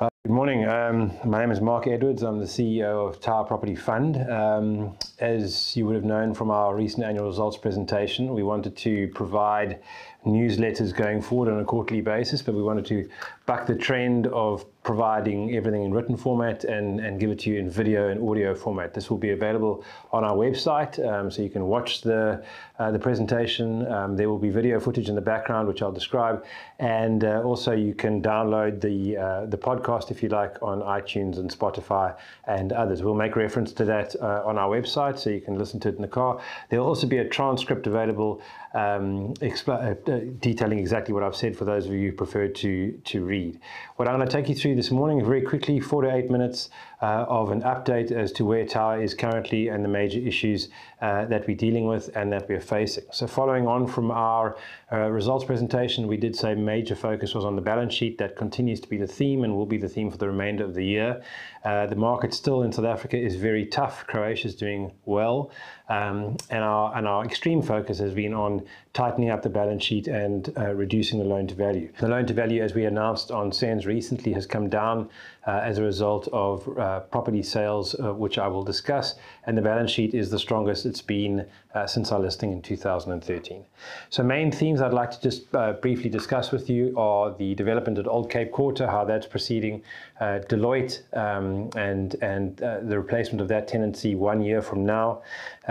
Uh, good morning. Um, my name is Mark Edwards. I'm the CEO of Tower Property Fund. Um, as you would have known from our recent annual results presentation, we wanted to provide newsletters going forward on a quarterly basis, but we wanted to buck the trend of providing everything in written format and, and give it to you in video and audio format. This will be available on our website, um, so you can watch the, uh, the presentation. Um, there will be video footage in the background, which I'll describe, and uh, also you can download the, uh, the podcast, if you like, on iTunes and Spotify and others. We'll make reference to that uh, on our website, so you can listen to it in the car. There will also be a transcript available um, uh, detailing exactly what I've said for those of you who prefer to, to read. What I'm going to take you through this morning, very quickly, four to eight minutes uh, of an update as to where Tower is currently and the major issues uh, that we're dealing with and that we're facing. So following on from our uh, results presentation, we did say major focus was on the balance sheet. That continues to be the theme and will be the theme for the remainder of the year. Uh, the market still in South Africa is very tough. Croatia is doing well. Um, and, our, and our extreme focus has been on tightening up the balance sheet and uh, reducing the loan to value. The loan to value, as we announced on SENS recently, has come down uh, as a result of uh, property sales, uh, which I will discuss, and the balance sheet is the strongest it's been uh, since our listing in 2013. So main themes I'd like to just uh, briefly discuss with you are the development at Old Cape Quarter, how that's proceeding, Deloitte um, and, and the replacement of that tenancy one year from now,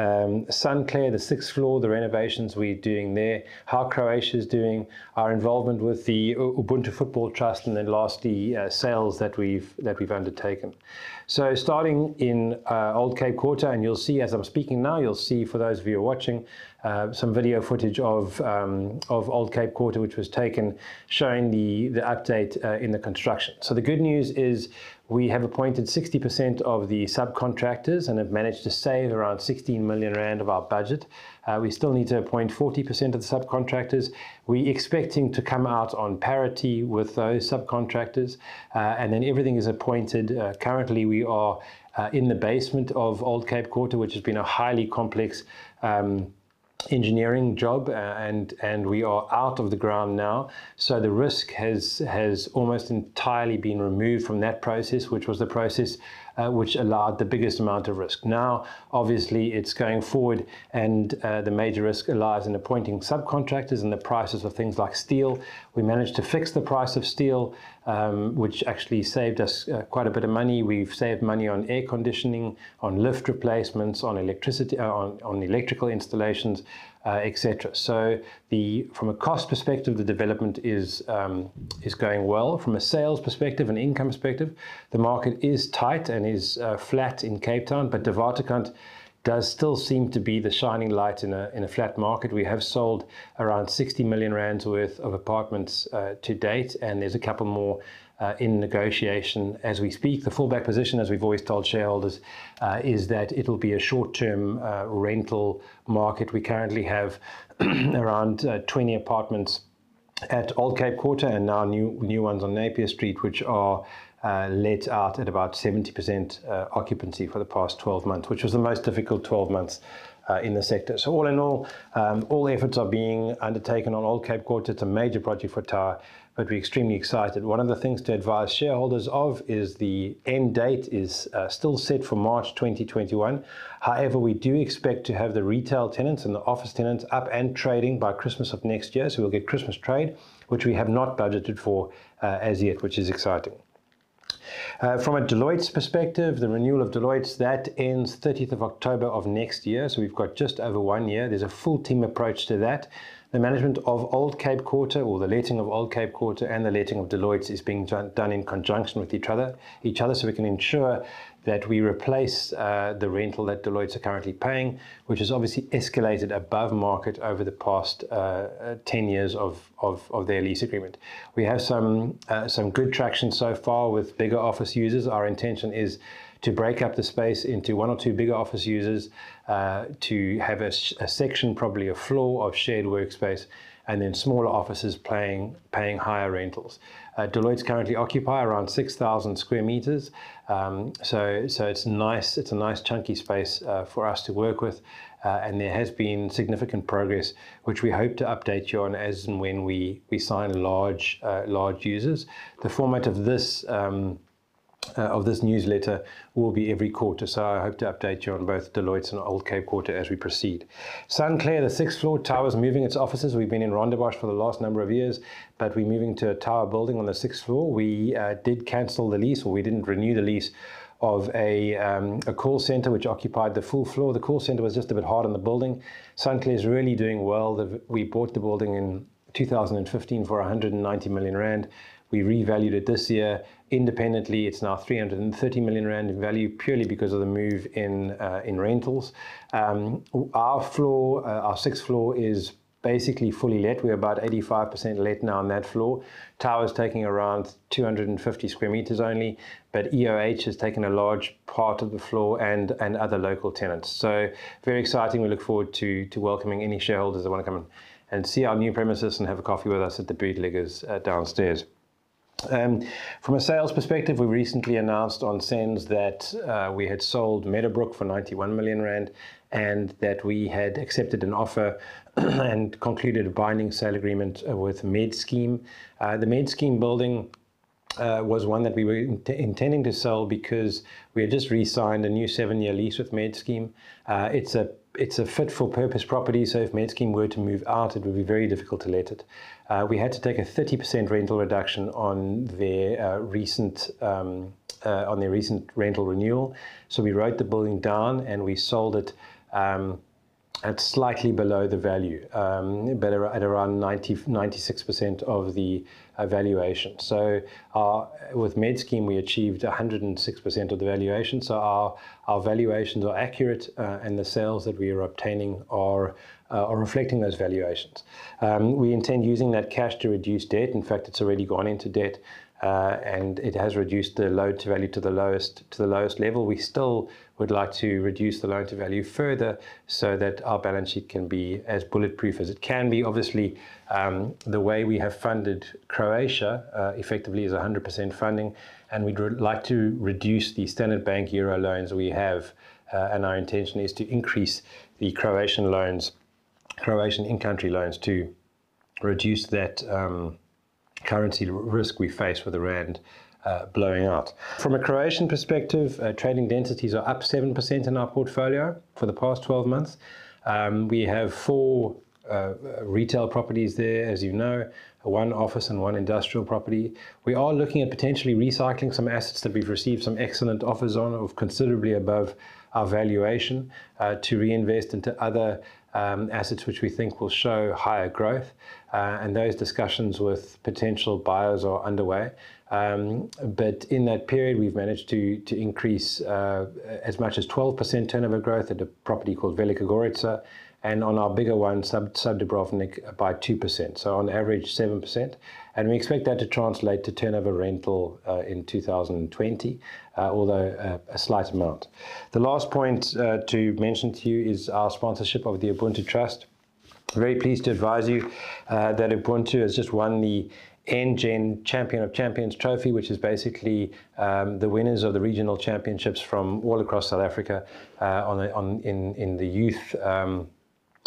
um, Sunclare, the sixth floor, the renovations we're doing there, how Croatia is doing, our involvement with the Ubuntu Football Trust, and then lastly, uh, sales that we've, that we've undertaken. So starting in uh, Old Cape Quarter, and you'll see as I'm speaking now, you'll see for those of you watching, uh, some video footage of, um, of Old Cape Quarter, which was taken showing the, the update uh, in the construction. So the good news is we have appointed 60% of the subcontractors and have managed to save around 16 million rand of our budget. Uh, we still need to appoint 40% of the subcontractors. We're expecting to come out on parity with those subcontractors, uh, and then everything is appointed. Uh, currently, we are uh, in the basement of Old Cape Quarter, which has been a highly complex um, engineering job uh, and and we are out of the ground now. So the risk has has almost entirely been removed from that process which was the process uh, which allowed the biggest amount of risk. Now, obviously, it's going forward, and uh, the major risk lies in appointing subcontractors and the prices of things like steel. We managed to fix the price of steel, um, which actually saved us uh, quite a bit of money. We've saved money on air conditioning, on lift replacements, on electricity, uh, on, on electrical installations uh, etc. So the from a cost perspective, the development is um, is going well. From a sales perspective and income perspective, the market is tight and is uh, flat in Cape Town, but De Waterkant does still seem to be the shining light in a, in a flat market. We have sold around 60 million rands worth of apartments uh, to date, and there's a couple more uh, in negotiation as we speak. The fallback position, as we've always told shareholders, uh, is that it'll be a short-term uh, rental market. We currently have around uh, 20 apartments at Old Cape Quarter and now new new ones on Napier Street, which are uh, let out at about 70% uh, occupancy for the past 12 months, which was the most difficult 12 months uh, in the sector. So all in all, um, all efforts are being undertaken on Old Cape Quarter. It's a major project for Tower but we're extremely excited. One of the things to advise shareholders of is the end date is uh, still set for March 2021. However, we do expect to have the retail tenants and the office tenants up and trading by Christmas of next year. So we'll get Christmas trade, which we have not budgeted for uh, as yet, which is exciting. Uh, from a Deloitte's perspective, the renewal of Deloitte's, that ends 30th of October of next year. So we've got just over one year. There's a full team approach to that. The management of Old Cape Quarter, or the letting of Old Cape Quarter and the letting of Deloitte is being done in conjunction with each other, each other so we can ensure that we replace uh, the rental that Deloitte are currently paying, which has obviously escalated above market over the past uh, uh 10 years of, of, of, their lease agreement. We have some, uh, some good traction so far with bigger office users. Our intention is to break up the space into one or two bigger office users, uh, to have a, a, section, probably a floor of shared workspace, and then smaller offices paying, paying higher rentals. Uh, Deloitte's currently occupy around 6,000 square meters, um, so so it's nice. It's a nice chunky space uh, for us to work with, uh, and there has been significant progress, which we hope to update you on as and when we we sign large uh, large users. The format of this. Um, uh, of this newsletter will be every quarter. So I hope to update you on both Deloitte's and Old Cape Quarter as we proceed. Sunclare, the sixth floor tower, is moving its offices. We've been in Rondebosch for the last number of years, but we're moving to a tower building on the sixth floor. We uh, did cancel the lease, or we didn't renew the lease of a, um, a call center which occupied the full floor. The call center was just a bit hard on the building. Sunclare is really doing well. We bought the building in 2015 for 190 million rand. We revalued it this year independently. It's now 330 million rand in value purely because of the move in uh, in rentals. Um, our floor, uh, our sixth floor, is basically fully let. We're about 85% let now on that floor. Tower's taking around 250 square meters only, but EOH has taken a large part of the floor and, and other local tenants. So very exciting. We look forward to, to welcoming any shareholders that want to come and see our new premises and have a coffee with us at the bootleggers uh, downstairs. Um, from a sales perspective, we recently announced on SENS that uh, we had sold Meadowbrook for 91 million rand and that we had accepted an offer and concluded a binding sale agreement uh, with MedScheme. Uh, the MedScheme building uh, was one that we were int intending to sell because we had just re-signed a new seven-year lease with MedScheme. Uh, it's a it's a fit for purpose property, so if MedScheme were to move out, it would be very difficult to let it. Uh, we had to take a 30% rental reduction on their uh, recent um, uh, on their recent rental renewal. So we wrote the building down and we sold it um, at slightly below the value, um, but at around 90, 96% of the valuation. So our, with MedScheme, we achieved 106% of the valuation. So our, our valuations are accurate uh, and the sales that we are obtaining are, uh, are reflecting those valuations. Um, we intend using that cash to reduce debt. In fact, it's already gone into debt. Uh, and it has reduced the loan to value to the lowest to the lowest level. We still would like to reduce the loan to value further so that our balance sheet can be as bulletproof as it can be. Obviously, um, the way we have funded Croatia uh, effectively is 100% funding, and we'd like to reduce the Standard Bank Euro loans we have, uh, and our intention is to increase the Croatian loans, Croatian in-country loans to reduce that. Um, currency risk we face with the rand uh, blowing out. From a Croatian perspective, uh, trading densities are up 7% in our portfolio for the past 12 months. Um, we have four uh, retail properties there, as you know, one office and one industrial property. We are looking at potentially recycling some assets that we've received some excellent offers on of considerably above our valuation uh, to reinvest into other assets which we think will show higher growth. Uh, and those discussions with potential buyers are underway. Um, but in that period, we've managed to, to increase uh, as much as 12% turnover growth at a property called Velika Gorica, and on our bigger one, Sub, Sub Dubrovnik, by 2%. So on average, 7%. And we expect that to translate to turnover rental uh, in 2020, uh, although uh, a slight amount. The last point uh, to mention to you is our sponsorship of the Ubuntu Trust. Very pleased to advise you uh, that Ubuntu has just won the Engen Champion of Champions trophy, which is basically um, the winners of the regional championships from all across South Africa uh, on, the, on in in the youth. Um,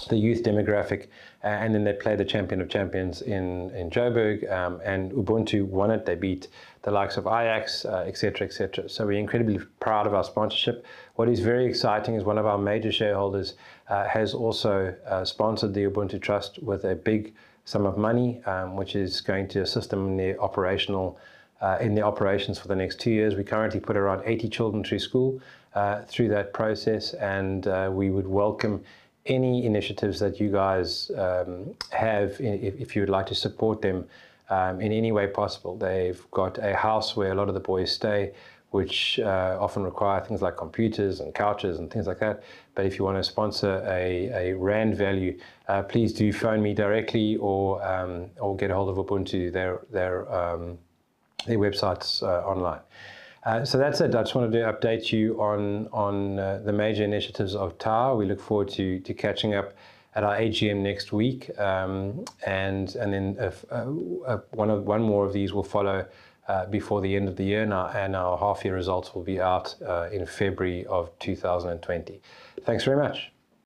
the youth demographic, uh, and then they play the champion of champions in in Joburg, um, and Ubuntu won it. They beat the likes of Ajax, etc., uh, etc. Et so we're incredibly proud of our sponsorship. What is very exciting is one of our major shareholders uh, has also uh, sponsored the Ubuntu Trust with a big sum of money, um, which is going to assist them in their operational. Uh, in the operations for the next two years. We currently put around 80 children through school uh, through that process, and we would welcome any initiatives that you guys um, have, if, if, you would like to support them um, in any way possible. They've got a house where a lot of the boys stay, which uh, often require things like computers and couches and things like that. But if you want to sponsor a, a RAND value, uh, please do phone me directly or um, or get a hold of Ubuntu, their, their, um, their websites uh, online. Uh, so that's it. I just wanted to update you on on uh, the major initiatives of TAR. We look forward to to catching up at our AGM next week, um, and and then if, uh, one of one more of these will follow uh, before the end of the year, and our, and our half year results will be out uh, in February of 2020. Thanks very much.